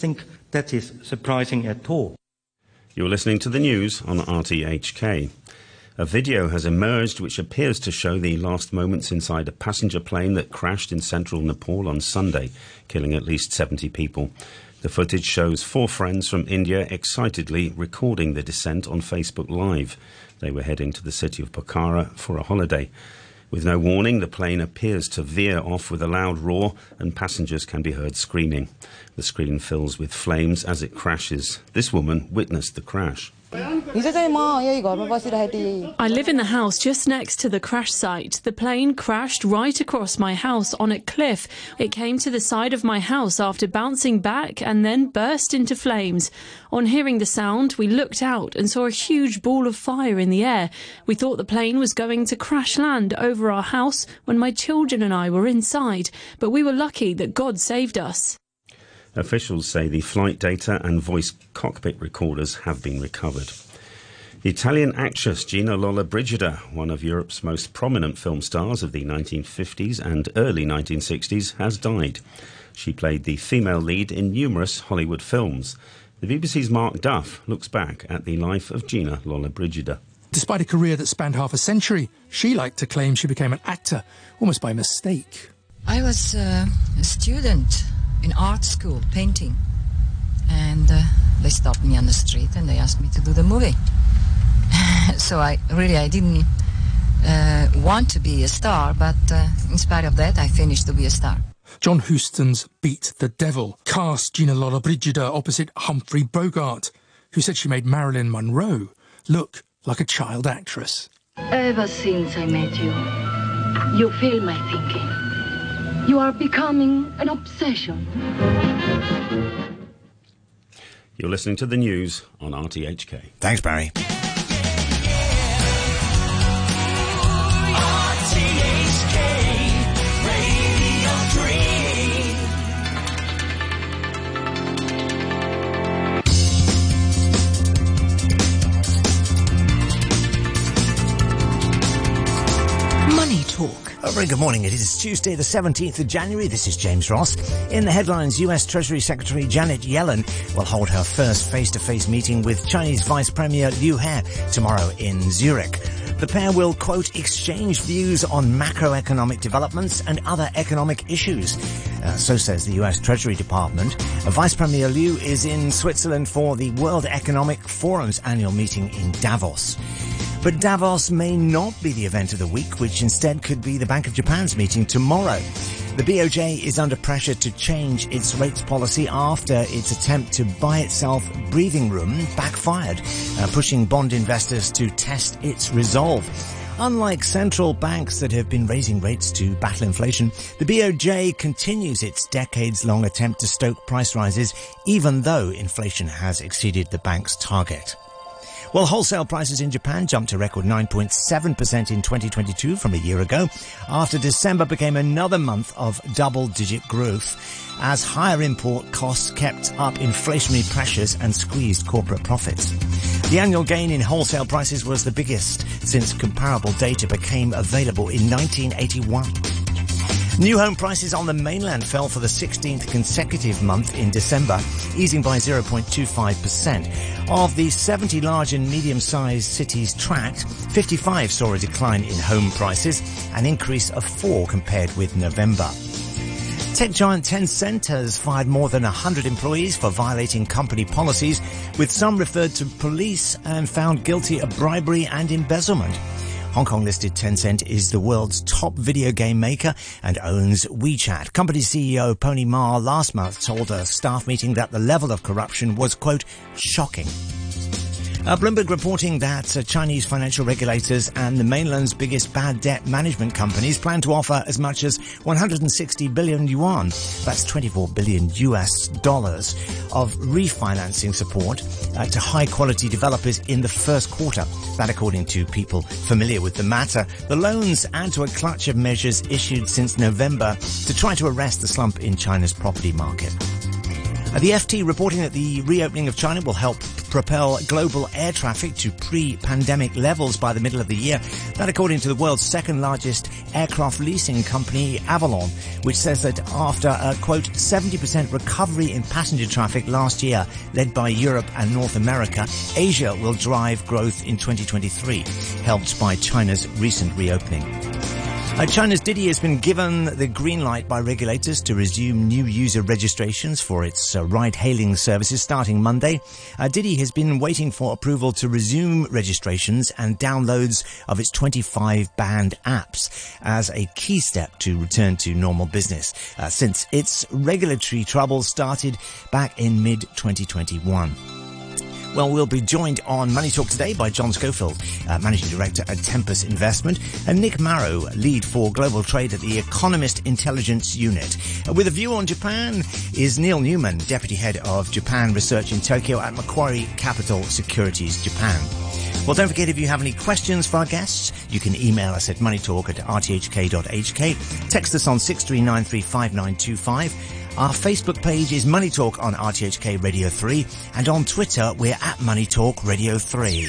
think that is surprising at all. You're listening to the news on RTHK. A video has emerged which appears to show the last moments inside a passenger plane that crashed in central Nepal on Sunday, killing at least 70 people. The footage shows four friends from India excitedly recording the descent on Facebook Live. They were heading to the city of Pokhara for a holiday. With no warning, the plane appears to veer off with a loud roar, and passengers can be heard screaming. The screen fills with flames as it crashes. This woman witnessed the crash. I live in the house just next to the crash site. The plane crashed right across my house on a cliff. It came to the side of my house after bouncing back and then burst into flames. On hearing the sound, we looked out and saw a huge ball of fire in the air. We thought the plane was going to crash land over our house when my children and I were inside, but we were lucky that God saved us. Officials say the flight data and voice cockpit recorders have been recovered. The Italian actress Gina Lollobrigida, one of Europe's most prominent film stars of the 1950s and early 1960s, has died. She played the female lead in numerous Hollywood films. The BBC's Mark Duff looks back at the life of Gina Lollobrigida. Despite a career that spanned half a century, she liked to claim she became an actor almost by mistake. I was uh, a student in art school, painting. And uh, they stopped me on the street and they asked me to do the movie. so I really I didn't uh, want to be a star, but uh, in spite of that, I finished to be a star. John Huston's Beat the Devil cast Gina Lollobrigida opposite Humphrey Bogart, who said she made Marilyn Monroe look like a child actress. Ever since I met you, you feel my thinking. You are becoming an obsession. You're listening to the news on RTHK. Thanks, Barry. Very good morning. It is Tuesday, the 17th of January. This is James Ross. In the headlines, US Treasury Secretary Janet Yellen will hold her first face-to-face meeting with Chinese Vice Premier Liu He tomorrow in Zurich. The pair will, quote, exchange views on macroeconomic developments and other economic issues. Uh, so says the US Treasury Department. Vice Premier Liu is in Switzerland for the World Economic Forum's annual meeting in Davos. But Davos may not be the event of the week, which instead could be the Bank of Japan's meeting tomorrow. The BOJ is under pressure to change its rates policy after its attempt to buy itself breathing room backfired, uh, pushing bond investors to test its resolve. Unlike central banks that have been raising rates to battle inflation, the BOJ continues its decades-long attempt to stoke price rises, even though inflation has exceeded the bank's target. Well, wholesale prices in Japan jumped to record 9.7% in 2022 from a year ago, after December became another month of double-digit growth, as higher import costs kept up inflationary pressures and squeezed corporate profits. The annual gain in wholesale prices was the biggest since comparable data became available in 1981. New home prices on the mainland fell for the 16th consecutive month in December, easing by 0.25%. Of the 70 large and medium-sized cities tracked, 55 saw a decline in home prices, an increase of 4 compared with November. Tech giant Tencent has fired more than 100 employees for violating company policies, with some referred to police and found guilty of bribery and embezzlement. Hong Kong listed Tencent is the world's top video game maker and owns WeChat. Company CEO Pony Ma last month told a staff meeting that the level of corruption was, quote, shocking. Uh, Bloomberg reporting that uh, Chinese financial regulators and the mainland's biggest bad debt management companies plan to offer as much as 160 billion yuan, that's 24 billion US dollars, of refinancing support uh, to high quality developers in the first quarter. That according to people familiar with the matter. The loans add to a clutch of measures issued since November to try to arrest the slump in China's property market. Uh, the FT reporting that the reopening of China will help propel global air traffic to pre-pandemic levels by the middle of the year. That according to the world's second largest aircraft leasing company, Avolon, which says that after a quote 70% recovery in passenger traffic last year, led by Europe and North America, Asia will drive growth in 2023, helped by China's recent reopening. China's Didi has been given the green light by regulators to resume new user registrations for its uh, ride-hailing services starting Monday. Uh, Didi has been waiting for approval to resume registrations and downloads of its 25 banned apps as a key step to return to normal business uh, since its regulatory troubles started back in mid-2021. Well, we'll be joined on Money Talk today by John Schofield, uh, Managing Director at Tempus Investment, and Nick Marro, Lead for Global Trade at the Economist Intelligence Unit. Uh, with a view on Japan is Neil Newman, Deputy Head of Japan Research in Tokyo at Macquarie Capital Securities Japan. Well, don't forget if you have any questions for our guests, you can email us at moneytalk at rthk.hk, text us on 63935925, our Facebook page is Money Talk on RTHK Radio 3, and on Twitter we're at Money Talk Radio 3.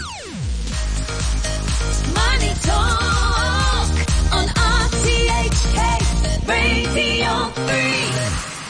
Money Talk on RTHK Radio 3.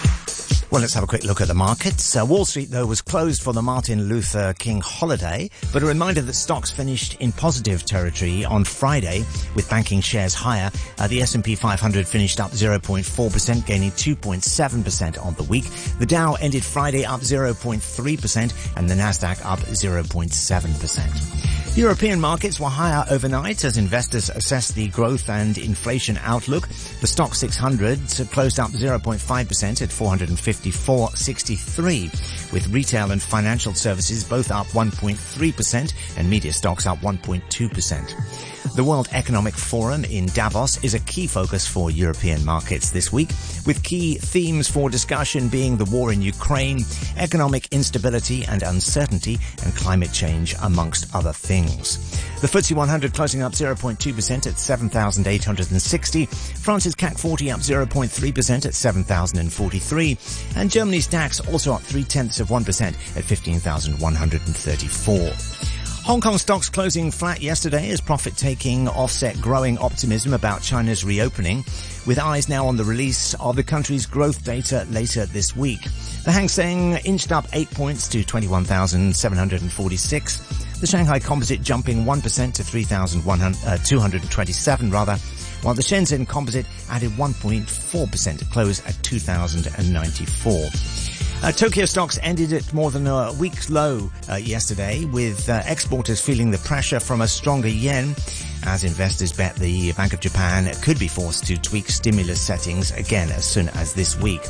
Well, let's have a quick look at the markets. Uh, Wall Street, though, was closed for the Martin Luther King holiday, but a reminder that stocks finished in positive territory on Friday, with banking shares higher. Uh, the S&P 500 finished up 0.4%, gaining 2.7% on the week. The Dow ended Friday up 0.3%, and the Nasdaq up 0.7%. European markets were higher overnight as investors assessed the growth and inflation outlook. The STOXX 600 closed up 0.5% at 454.63, with retail and financial services both up 1.3% and media stocks up 1.2%. The World Economic Forum in Davos is a key focus for European markets this week, with key themes for discussion being the war in Ukraine, economic instability and uncertainty, and climate change, amongst other things. The FTSE 100 closing up 0.2% at 7,860. France's CAC 40 up 0.3% at 7,043. And Germany's DAX also up 3 tenths of 1% at 15,134. Hong Kong stocks closing flat yesterday as profit taking offset growing optimism about China's reopening, with eyes now on the release of the country's growth data later this week. The Hang Seng inched up 8 points to 21,746. The Shanghai Composite jumping 1% to 3,227 uh, rather, while the Shenzhen Composite added 1.4% to close at 2,094. Uh, Tokyo stocks ended at more than a week's low uh, yesterday, with uh, exporters feeling the pressure from a stronger yen, as investors bet the Bank of Japan could be forced to tweak stimulus settings again as soon as this week.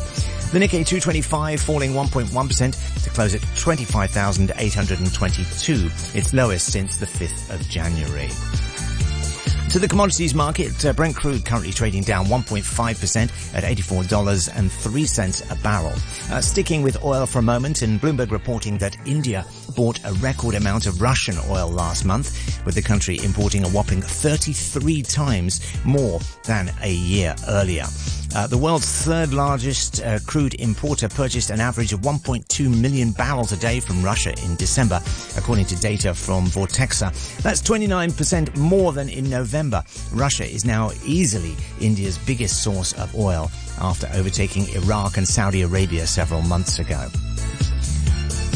The Nikkei 225 falling 1.1% to close at 25,822, its lowest since the 5th of January. To the commodities market, uh, Brent crude currently trading down 1.5% at $84.03 a barrel. Uh, sticking with oil for a moment, and Bloomberg reporting that India bought a record amount of Russian oil last month, with the country importing a whopping 33 times more than a year earlier. Uh, the world's third largest uh, crude importer purchased an average of 1.2 million barrels a day from Russia in December, according to data from Vortexa. That's 29% more than in November. Russia is now easily India's biggest source of oil after overtaking Iraq and Saudi Arabia several months ago.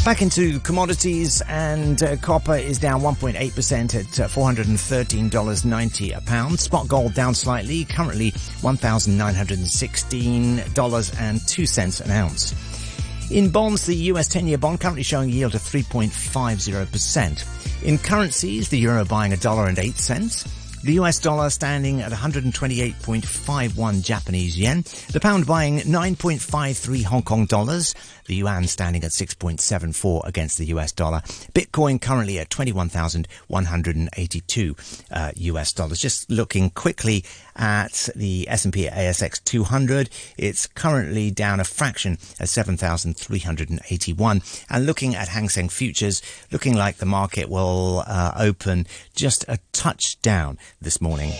Back into commodities, and uh, copper is down 1.8% at uh, $413.90 a pound. Spot gold down slightly, currently $1,916.02 an ounce. In bonds, the US 10-year bond currently showing yield of 3.50%. In currencies, the euro buying a dollar and eight cents. The US dollar standing at 128.51 Japanese yen. The pound buying 9.53 Hong Kong dollars. The yuan standing at 6.74 against the US dollar. Bitcoin currently at 21,182 uh, US dollars. Just looking quickly at the S&P ASX 200, it's currently down a fraction at 7,381. And looking at Hang Seng futures, looking like the market will uh, open just a touch down this morning.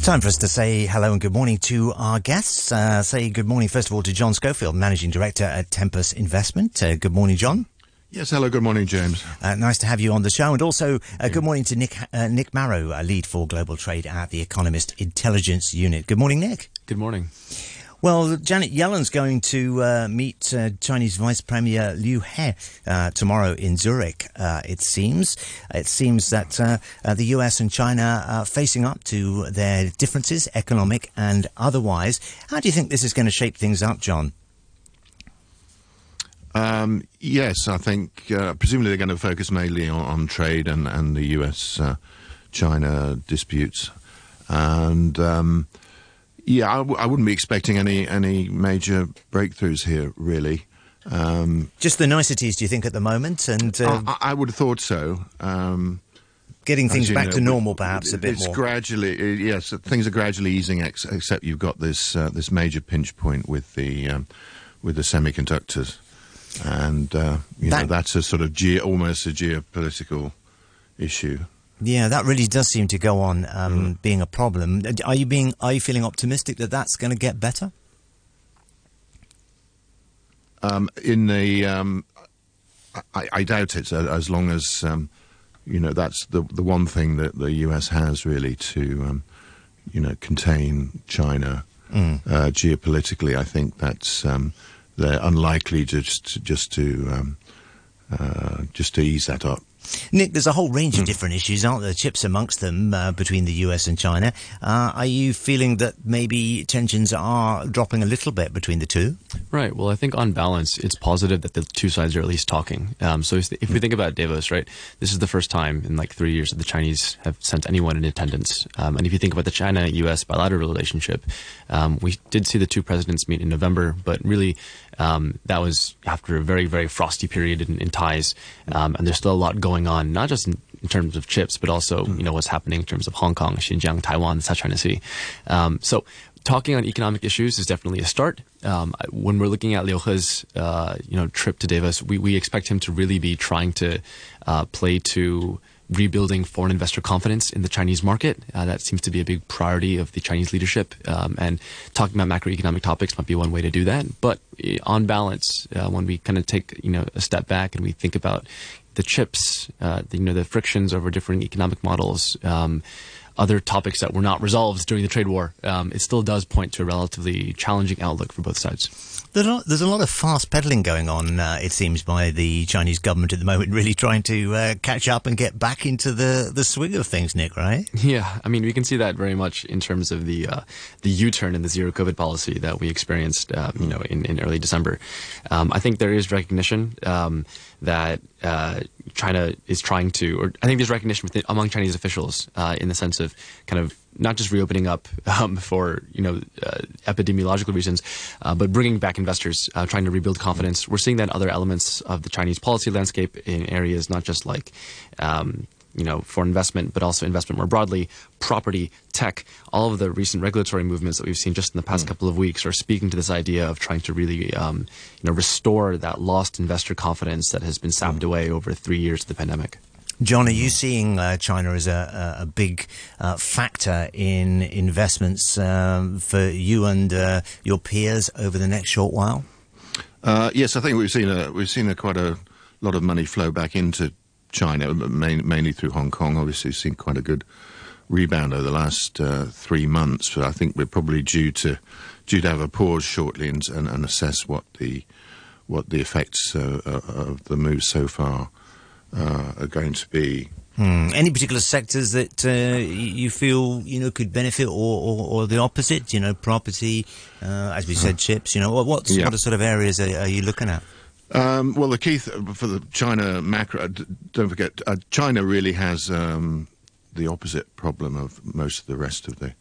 Time for us to say hello and good morning to our guests. Uh, say good morning, first of all, to John Schofield, Managing Director at Tempus Investment. Uh, good morning, John. Yes, hello, good morning, James. Uh, nice to have you on the show. And also, uh, good morning to Nick uh, Nick Marro, uh, lead for global trade at the Economist Intelligence Unit. Good morning, Nick. Good morning. Well, Janet Yellen's going to uh, meet uh, Chinese Vice Premier Liu He uh, tomorrow in Zurich, uh, it seems. It seems that uh, uh, the US and China are facing up to their differences, economic and otherwise. How do you think this is going to shape things up, John? Um, yes, I think presumably they're going to focus mainly on, on trade and, and the US China disputes. And um, yeah, I, w- I wouldn't be expecting any, any major breakthroughs here, really. Um, Just the niceties, do you think, at the moment? And uh, I, I would have thought so. Um, getting things back know, to normal, perhaps, a bit it's more. gradually, uh, yes, things are gradually easing, ex- except you've got this uh, this major pinch point with the um, with the semiconductors, and uh, you know that's a sort of ge- almost a geopolitical issue. Yeah, that really does seem to go on um, being a problem. Are you being? Are you feeling optimistic that that's going to get better? Um, in the, um, I, I doubt it. uh, As long as um, you know, that's the the one thing that the US has really to, um, you know, contain China Mm. uh, geopolitically. I think that's um, they're unlikely just just to um, uh, just to ease that up. Nick, there's a whole range of different issues, aren't there? Chips amongst them uh, between the US and China. Uh, are you feeling that maybe tensions are dropping a little bit between the two? Right. Well, I think on balance, it's positive that the two sides are at least talking. Um, so if, if we think about Davos, right, this is the first time in like three years that the Chinese have sent anyone in attendance. Um, and if you think about the China-U.S. bilateral relationship, um, we did see the two presidents meet in November, but really um, that was after a very, very frosty period in, in ties. Um, and there's still a lot going on, not just in, in terms of chips, but also you know what's happening in terms of Hong Kong, Xinjiang, Taiwan, South China Sea. Um, so talking on economic issues is definitely a start. Um, when we're looking at Liu He's, uh, you know, trip to Davos, we, we expect him to really be trying to uh, play to rebuilding foreign investor confidence in the Chinese market. Uh, that seems to be a big priority of the Chinese leadership. Um, and talking about macroeconomic topics might be one way to do that. But eh, on balance, uh, when we kind of take you know a step back and we think about the chips, uh, the, you know, the frictions over different economic models. Um, other topics that were not resolved during the trade war, um, it still does point to a relatively challenging outlook for both sides. There's a lot, there's a lot of fast pedalling going on, uh, it seems, by the Chinese government at the moment, really trying to uh, catch up and get back into the, the swing of things, Nick, right? Yeah, I mean, we can see that very much in terms of the uh, the U-turn in the zero COVID policy that we experienced, uh, you know, in, in early December. Um, I think there is recognition um, that uh, China is trying to, or I think there's recognition within, among Chinese officials uh, in the sense of kind of not just reopening up um, for you know uh, epidemiological reasons, uh, but bringing back investors, uh, trying to rebuild confidence. We're seeing that in other elements of the Chinese policy landscape in areas not just like. Um, you know, for investment, but also investment more broadly, property, tech, all of the recent regulatory movements that we've seen just in the past couple of weeks are speaking to this idea of trying to really, um, you know, restore that lost investor confidence that has been sapped away over three years of the pandemic. John, are you seeing uh, China as a, a, a big uh, factor in investments um, for you and uh, your peers over the next short while? Uh, yes, I think we've seen a we've seen a quite a lot of money flow back into China, main, mainly through Hong Kong. Obviously, we've seen quite a good rebound over the last uh, three months. But I think we're probably due to due to have a pause shortly and, and, and assess what the what the effects uh, uh, of the move so far uh, are going to be. Hmm. Any particular sectors that uh, you feel you know could benefit, or, or, or the opposite? You know, property, uh, as we said, chips. You know, what what's, Yeah. what sort of areas are, are you looking at? Um, well, the key th- for the China macro, don't forget, uh, China really has um, the opposite problem of most of the rest of the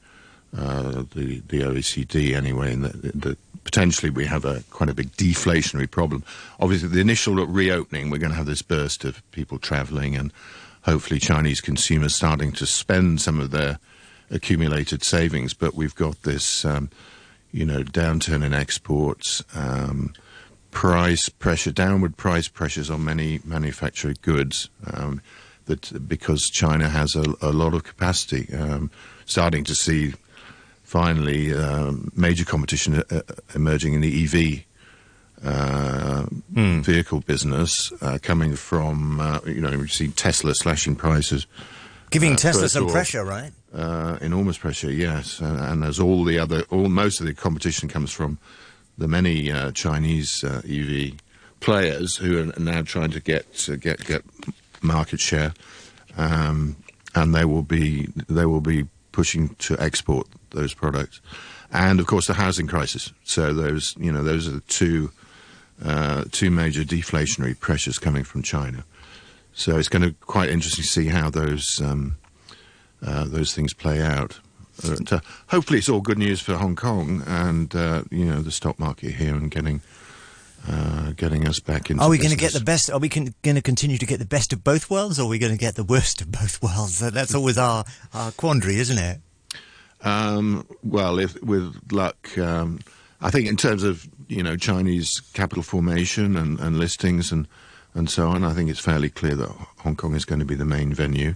uh, the, the OECD anyway, that potentially we have a quite a big deflationary problem. Obviously, the initial reopening, we're going to have this burst of people travelling and hopefully Chinese consumers starting to spend some of their accumulated savings. But we've got this, um, you know, downturn in exports. Um, price pressure, downward price pressures on many manufactured goods, um, that because China has a, a lot of capacity, um, starting to see finally um, major competition uh, emerging in the EV uh, vehicle business uh, coming from, uh, you know, we see Tesla slashing prices. Giving Uh, Tesla some all, pressure, right? Uh, enormous pressure, yes. And, and as all the other, all most of the competition comes from the many uh, Chinese uh, EV players who are now trying to get uh, get get market share, um, and they will be they will be pushing to export those products, and of course the housing crisis. So those you know those are the two uh, two major deflationary pressures coming from China. So it's going to be quite interesting to see how those um, uh, those things play out. But, uh, hopefully, it's all good news for Hong Kong and uh, you know the stock market here and getting uh, getting us back into. Are we going to get the best? Are we going to continue to get the best of both worlds, or are we going to get the worst of both worlds? That's always our, our quandary, isn't it? Um, well, if with luck, um, I think in terms of you know Chinese capital formation and, and listings and and so on, I think it's fairly clear that Hong Kong is going to be the main venue.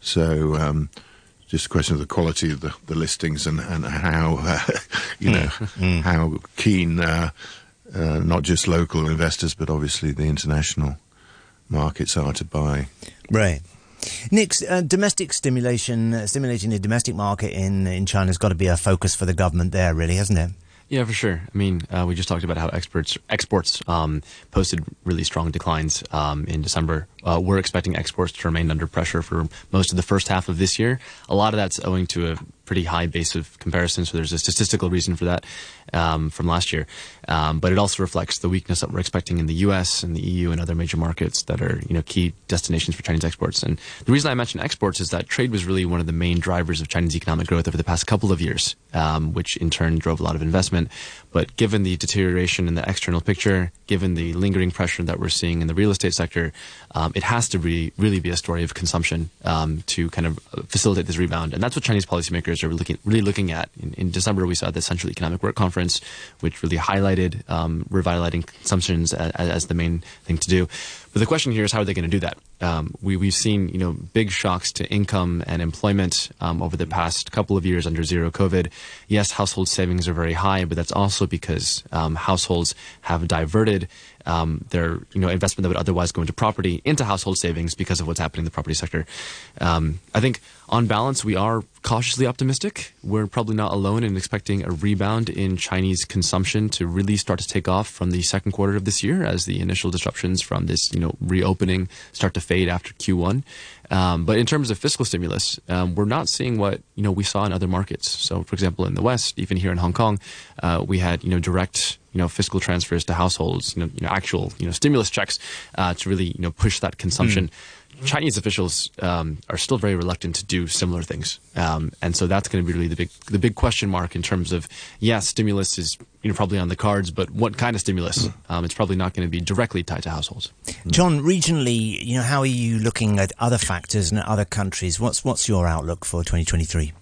So. Um, just a question of the quality of the, the listings and, and how uh, you know how keen uh, uh, not just local investors but obviously the international markets are to buy. Right. Nick's uh, domestic stimulation, uh, stimulating the domestic market in in China has got to be a focus for the government there, really, hasn't it? Yeah, for sure. I mean, uh, we just talked about how exports exports um, posted really strong declines um, in December. Uh, we're expecting exports to remain under pressure for most of the first half of this year. A lot of that's owing to a pretty high base of comparison, so there's a statistical reason for that um, from last year. Um, but it also reflects the weakness that we're expecting in the U.S. and the EU and other major markets that are you know key destinations for Chinese exports. And the reason I mention exports is that trade was really one of the main drivers of Chinese economic growth over the past couple of years, um, which in turn drove a lot of investment. But given the deterioration in the external picture, given the lingering pressure that we're seeing in the real estate sector, um, it has to be really be a story of consumption um, to kind of facilitate this rebound. And that's what Chinese policymakers are looking really looking at. In, in December, we saw the Central Economic Work Conference, which really highlighted um, revitalizing consumptions as, as the main thing to do. But the question here is how are they going to do that? Um, we, we've seen you know big shocks to income and employment um, over the past couple of years under zero COVID. Yes, household savings are very high, but that's also because um, households have diverted um, their you know investment that would otherwise go into property into household savings because of what's happening in the property sector. Um, I think on balance we are cautiously optimistic. We're probably not alone in expecting a rebound in Chinese consumption to really start to take off from the second quarter of this year as the initial disruptions from this you know reopening start to fade after Q1. Um, but in terms of fiscal stimulus, um, we're not seeing what you know we saw in other markets. So, for example, in the West, even here in Hong Kong, uh, we had you know direct you know fiscal transfers to households, you know, you know actual you know stimulus checks uh, to really you know push that consumption. Chinese officials um, are still very reluctant to do similar things, um, and so that's going to be really the big the big question mark in terms of yes, stimulus is you know probably on the cards, but what kind of stimulus? Um, it's probably not going to be directly tied to households. John, regionally, you know, how are you looking at other factors and other countries? What's what's your outlook for 2023?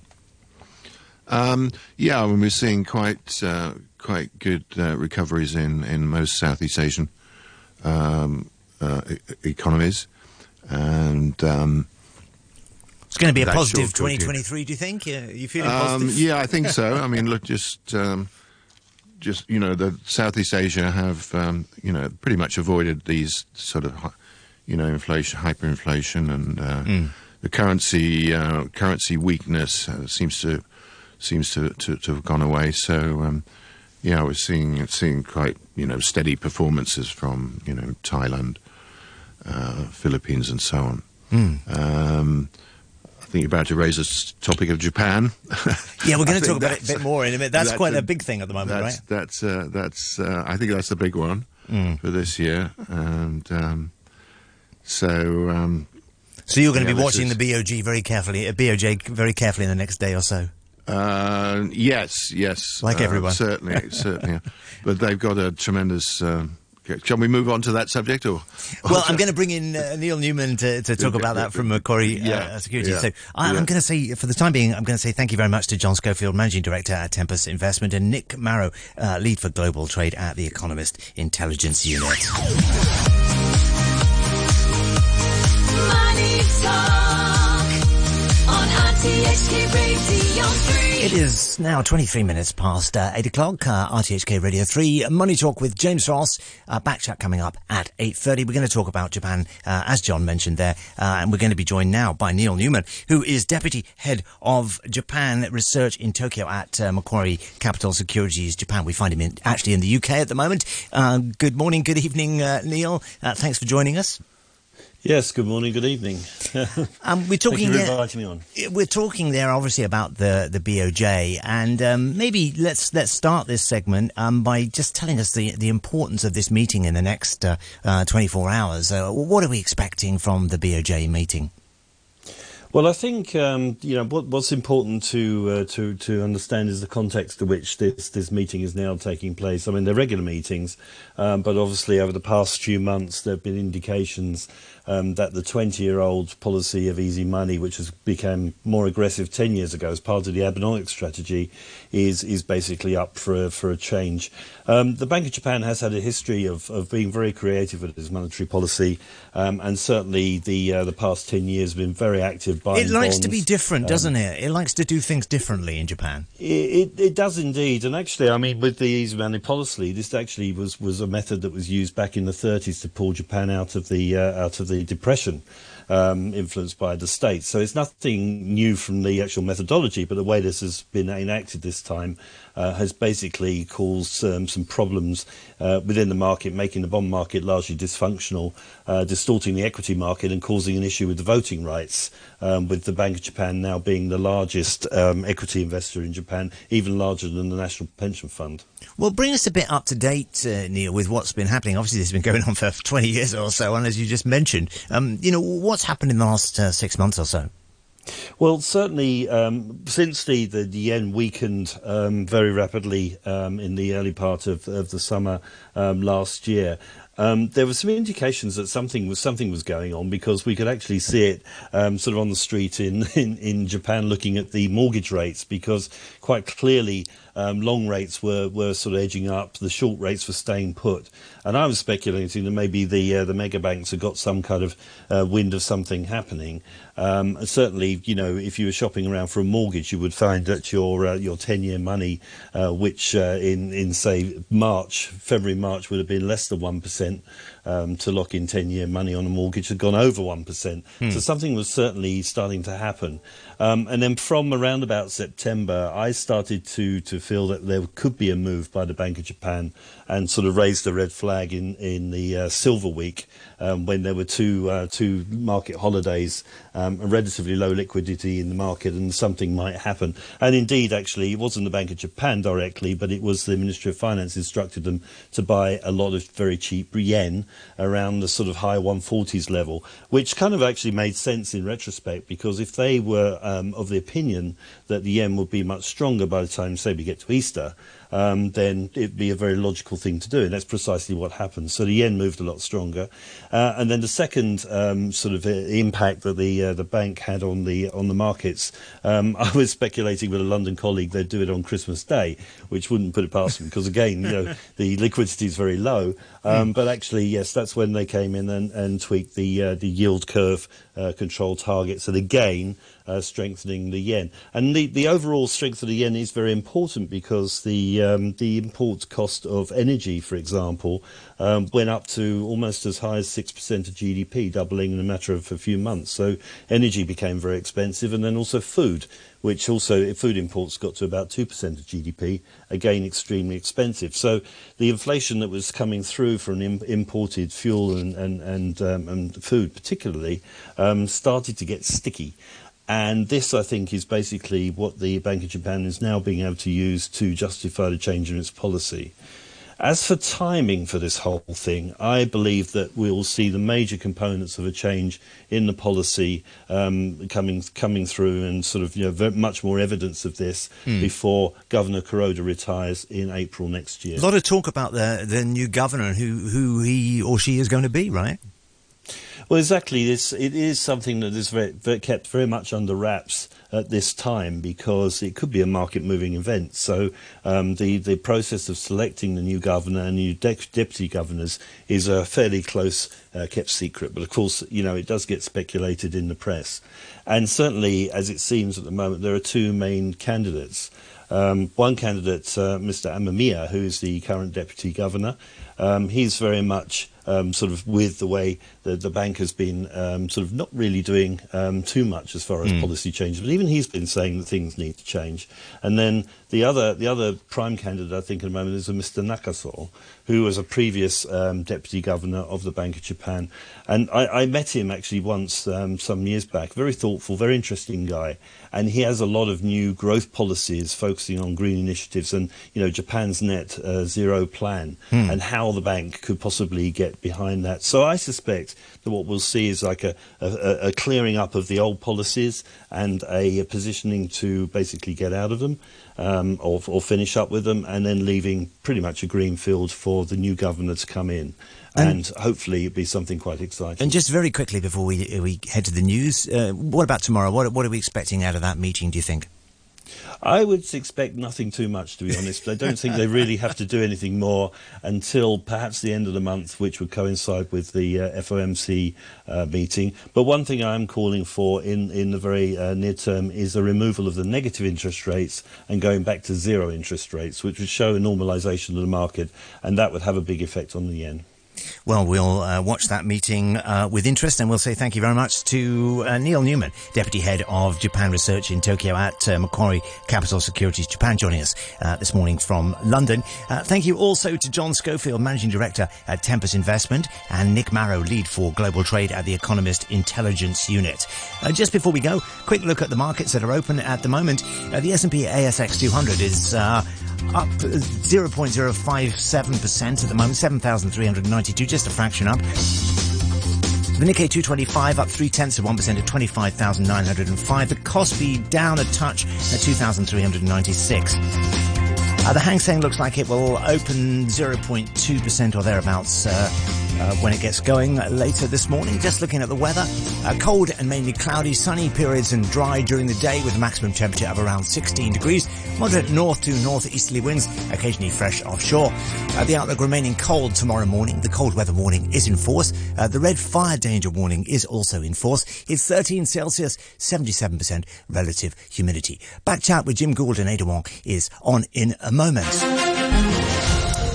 Um, yeah, I mean, we're seeing quite uh, quite good uh, recoveries in, in most Southeast Asian um, uh, e- economies, and um, It's going to be a positive sure could, yeah. 2023. Do you think? Yeah, you feeling Um, positive? yeah, I think so. I mean, look, just um, just you know, the Southeast Asia have um, you know pretty much avoided these sort of you know inflation, hyperinflation, and uh, the currency uh, currency weakness uh, seems to seems to, to, to have gone away. So um, yeah, we're seeing seeing quite you know steady performances from you know Thailand, Philippines, and so on. Um, I think you're about to raise this topic of Japan. Yeah, we're going to talk about it a bit more in a minute. That's, that's quite a, a- big thing at the moment, that's right? that's uh, that's uh, I think that's the big one for this year, and um, so um, So you're going to yeah, be watching is- the BOG very carefully, uh, BOJ very carefully in the next day or so. uh, yes, yes, Like uh, everyone. certainly, certainly, but they've got a tremendous. Um, shall we move on to that subject, or Well, I'm going to bring in uh, Neil Newman to, to talk about that from Macquarie uh, Yeah, Security. yeah, so I, yeah. I'm going to say, for the time being, I'm going to say thank you very much to John Schofield, Managing Director at Tempest Investment, and Nick Marro, uh, Lead for Global Trade at The Economist Intelligence Unit. Money Talk on RTHK Radio 3. It is now 23 minutes past uh, 8 o'clock, uh, RTHK Radio 3, Money Talk with James Ross. Uh, back chat coming up at 8.30. We're going to talk about Japan, uh, as John mentioned there, uh, and we're going to be joined now by Neil Newman, who is Deputy Head of Japan Research in Tokyo at uh, Macquarie Capital Securities Japan. We find him in, actually in the UK at the moment. Good morning, good evening, Neil. Thanks for joining us. Yes, good morning, good evening. Um, we're talking. Thank you for inviting me on. We're talking there, obviously, about the the BOJ, and um, maybe let's let's start this segment um, by just telling us the the importance of this meeting in the next uh, uh, 24 hours. Uh, what are we expecting from the BOJ meeting? Well, I think um, you know what, what's important to uh, to to understand is the context to which this this meeting is now taking place. I mean, they're regular meetings, um, but obviously over the past few months there have been indications um, that the 20-year-old policy of easy money, which has become more aggressive 10 years ago as part of the Abenomics strategy, is is basically up for a, for a change. Um, the Bank of Japan has had a history of, of being very creative with its monetary policy, um, and certainly the uh, the past 10 years have been very active. Buying it likes to be different, Um, doesn't it? It likes to do things differently in Japan. It, it, it does indeed, and actually, I mean, with the easy money policy, this actually was, was a method that was used back in the 30s to pull Japan out of the uh, out of the depression um, influenced by the state. So it's nothing new from the actual methodology, but the way this has been enacted this time uh, has basically caused um, some problems uh, within the market, making the bond market largely dysfunctional, uh, distorting the equity market, and causing an issue with the voting rights. Um, with the Bank of Japan now being the largest um, equity investor in Japan, even larger than the National Pension Fund. Well, bring us a bit up to date, uh, Neil, with what's been happening. Obviously, this has been going on for 20 years or so, and as you just mentioned, um, you know, what's happened in the last uh, six months or so? Well, certainly, um, since the, the, yen weakened um, very rapidly um, in the early part of, of the summer um, last year, um, there were some indications that something was something was going on because we could actually see it um, sort of on the street in, in, in Japan looking at the mortgage rates because quite clearly um, long rates were, were sort of edging up, the short rates were staying put. And I was speculating that maybe the uh, the mega banks had got some kind of uh, wind of something happening. Um, certainly, you know, if you were shopping around for a mortgage, you would find that your uh, your ten year money, uh, which uh, in in say March, February, March would have been less than one percent um, to lock in ten year money on a mortgage, had gone over one percent. Hmm. So something was certainly starting to happen. Um, and then from around about September, I started to to feel that there could be a move by the Bank of Japan and sort of raised the red flag in in the uh, Silver Week um, when there were two uh, two market holidays, um, a relatively low liquidity in the market, and something might happen. And indeed, actually, it wasn't the Bank of Japan directly, but it was the Ministry of Finance instructed them to buy a lot of very cheap yen around the sort of high 140s level, which kind of actually made sense in retrospect because if they were um, of the opinion that the yen would be much stronger by the time, say, we get to Easter, um, then it'd be a very logical thing to do, and that's precisely what happened. So the yen moved a lot stronger, uh, and then the second um, sort of uh, impact that the uh, the bank had on the on the markets, um, I was speculating with a London colleague they'd do it on Christmas Day, which wouldn't put it past them because again, you know, the liquidity is very low. Um, but actually, yes, that's when they came in and, and tweaked the uh, the yield curve uh, control targets, and again uh, strengthening the yen. And the, the overall strength of the yen is very important because the um, the import cost of energy, for example, um, went up to almost as high as six percent of GDP, doubling in a matter of a few months. So energy became very expensive, and then also food. Which also food imports got to about two percent of GDP, again extremely expensive. So the inflation that was coming through from Im- imported fuel and and and, um, and food, particularly, um, started to get sticky. And this, I think, is basically what the Bank of Japan is now being able to use to justify the change in its policy. As for timing for this whole thing, I believe that we'll see the major components of a change in the policy um, coming coming through, and sort of you know very, much more evidence of this Hmm. before Governor Kuroda retires in April next year. A lot of talk about the the new governor and who who he or she is going to be, right? Well, exactly. It's, it is something that is very, very kept very much under wraps at this time because it could be a market-moving event. So um, the the process of selecting the new governor and new de- deputy governors is a fairly close uh, kept secret. But of course, you know, it does get speculated in the press, and certainly, as it seems at the moment, there are two main candidates. Um, one candidate, uh, Mr. Amamiya, who is the current deputy governor, um, he's very much um, sort of with the way the, the bank has been um, sort of not really doing um, too much as far as Mm. policy changes. But even he's been saying that things need to change. And then the other the other prime candidate, I think, at the moment is a Mr. Nakaso, who was a previous um, deputy governor of the Bank of Japan. And I, I met him actually once um, some years back. Very thoughtful, very interesting guy. And he has a lot of new growth policies focusing on green initiatives and, you know, Japan's net uh, zero plan Hmm. and how the bank could possibly get behind that. So I suspect that what we'll see is like a, a, a clearing up of the old policies and a, positioning to basically get out of them um, or, or finish up with them and then leaving pretty much a green field for the new governor to come in. And- And, hopefully it'll be something quite exciting. And just very quickly before we we head to the news, uh, what about tomorrow? What what are we expecting out of that meeting? Do you think? I would expect nothing too much, to be honest. I don't think they really have to do anything more until perhaps the end of the month, which would coincide with the uh, FOMC uh, meeting. But one thing I am calling for in, in the very uh, near term is a removal of the negative interest rates and going back to zero interest rates, which would show a normalisation of the market, and that would have a big effect on the yen. Well, we'll uh, watch that meeting uh, with interest, and we'll say thank you very much to uh, Neil Newman, Deputy Head of Japan Research in Tokyo at uh, Macquarie Capital Securities Japan, joining us uh, this morning from London. Uh, thank you also to John Schofield, Managing Director at Tempest Investment, and Nick Marro, Lead for Global Trade at the Economist Intelligence Unit. Just before we go, quick look at the markets that are open at the moment. The S&P ASX 200 is up 0.057% at the moment, 7,392, just a fraction up. The Nikkei 225 up three tenths of 1% at 25,905. The Kospi down a touch at 2,396. Uh, the Hang Seng looks like it will open 0.2% or thereabouts uh, uh, when it gets going later this morning. Just looking at the weather, uh, cold and mainly cloudy, sunny periods and dry during the day with a maximum temperature of around 16 degrees. Moderate north to northeasterly winds, occasionally fresh offshore. Uh, the outlook remaining cold tomorrow morning. The cold weather warning is in force. Uh, the red fire danger warning is also in force. It's 13 Celsius, 77% relative humidity. Back chat with Jim Gould and Ada Wong is on in a moment.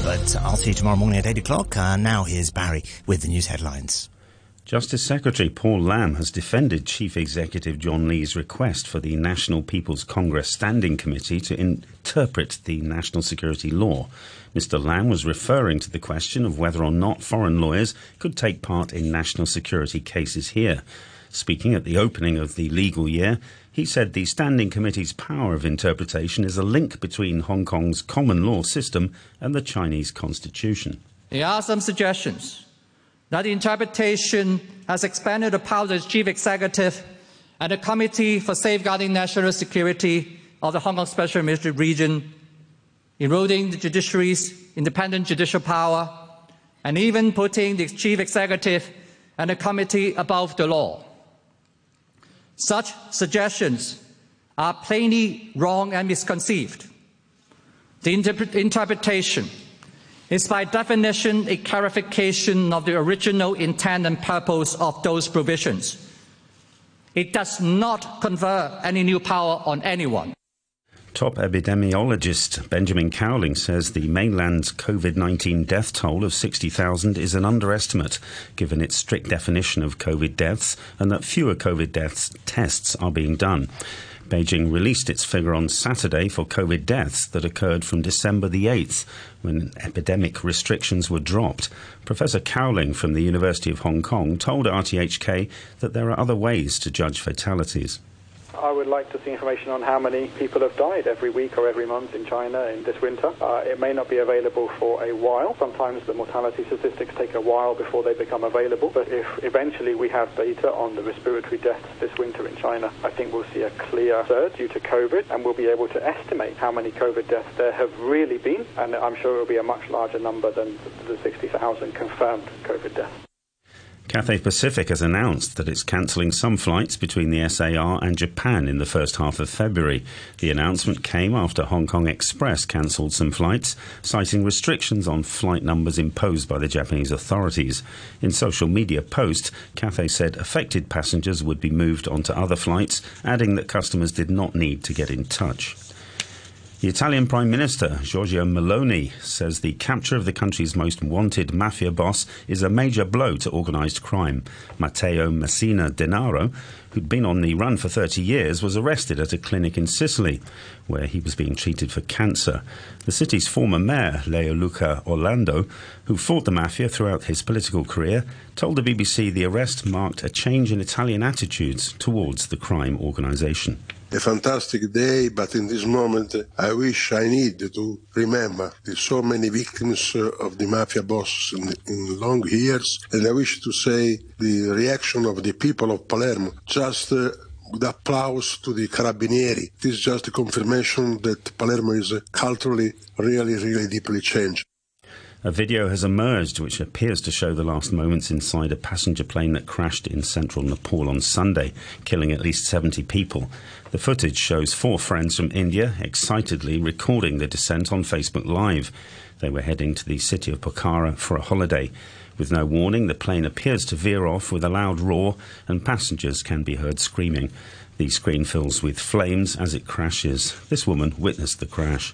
But I'll see you tomorrow morning at 8 o'clock. Uh, now here's Barry with the news headlines. Justice Secretary Paul Lam has defended Chief Executive John Lee's request for the National People's Congress Standing Committee to interpret the national security law. Mr. Lam was referring to the question of whether or not foreign lawyers could take part in national security cases here. Speaking at the opening of the legal year, he said the Standing Committee's power of interpretation is a link between Hong Kong's common law system and the Chinese constitution. There are some suggestions that the interpretation has expanded the powers of the chief executive and the Committee for Safeguarding National Security of the Hong Kong Special Administrative Region, eroding the judiciary's independent judicial power, and even putting the chief executive and the committee above the law. Such suggestions are plainly wrong and misconceived. The interpre- interpretation is by definition a clarification of the original intent and purpose of those provisions. It does not confer any new power on anyone. Top epidemiologist Benjamin Cowling says the mainland's COVID 19 death toll of 60,000 is an underestimate, given its strict definition of COVID deaths, and that fewer COVID deaths tests are being done. Beijing released its figure on Saturday for COVID deaths that occurred from December the 8th, when epidemic restrictions were dropped. Professor Cowling from the University of Hong Kong told RTHK that there are other ways to judge fatalities. I would like to see information on how many people have died every week or every month in China in this winter. Uh, it may not be available for a while. Sometimes the mortality statistics take a while before they become available. But if eventually we have data on the respiratory deaths this winter in China, I think we'll see a clear surge due to COVID and we'll be able to estimate how many COVID deaths there have really been. And I'm sure it will be a much larger number than the 60,000 confirmed COVID deaths. Cathay Pacific has announced that it's cancelling some flights between the SAR and Japan in the first half of February. The announcement came after Hong Kong Express cancelled some flights, citing restrictions on flight numbers imposed by the Japanese authorities. In social media posts, Cathay said affected passengers would be moved onto other flights, adding that customers did not need to get in touch. The Italian Prime Minister, Giorgia Meloni, says the capture of the country's most wanted mafia boss is a major blow to organised crime. Matteo Messina Denaro, who'd been on the run for 30 years, was arrested at a clinic in Sicily, where he was being treated for cancer. The city's former mayor, Leoluca Orlando, who fought the mafia throughout his political career, told the BBC the arrest marked a change in Italian attitudes towards the crime organisation a fantastic day, but in this moment I wish I need to remember the so many victims uh, of the mafia boss in, in, long years, and I wish to say the reaction of the people of Palermo just uh, with applause to the Carabinieri. This is just a confirmation that Palermo is uh, culturally really, really deeply changed. A video has emerged which appears to show the last moments inside a passenger plane that crashed in central Nepal on Sunday, killing at least 70 people. The footage shows four friends from India excitedly recording the descent on Facebook Live. They were heading to the city of Pokhara for a holiday. With no warning, the plane appears to veer off with a loud roar, and passengers can be heard screaming. The screen fills with flames as it crashes. This woman witnessed the crash.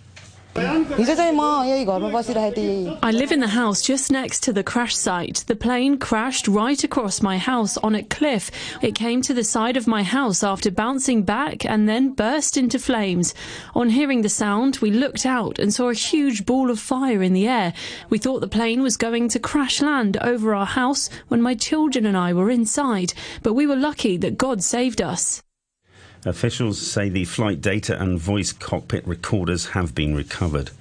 I live in the house just next to the crash site. The plane crashed right across my house on a cliff. It came to the side of my house after bouncing back and then burst into flames. On hearing the sound, we looked out and saw a huge ball of fire in the air. We thought the plane was going to crash land over our house when my children and I were inside, but we were lucky that God saved us. Officials say the flight data and voice cockpit recorders have been recovered.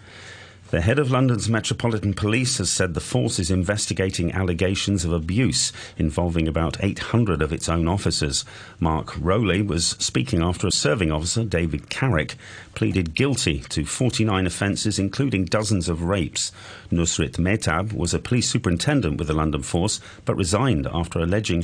The head of London's Metropolitan Police has said the force is investigating allegations of abuse involving about 800 of its own officers. Mark Rowley was speaking after a serving officer, David Carrick, pleaded guilty to 49 offences, including dozens of rapes. Nusrit Mehtab was a police superintendent with the London force, but resigned after alleging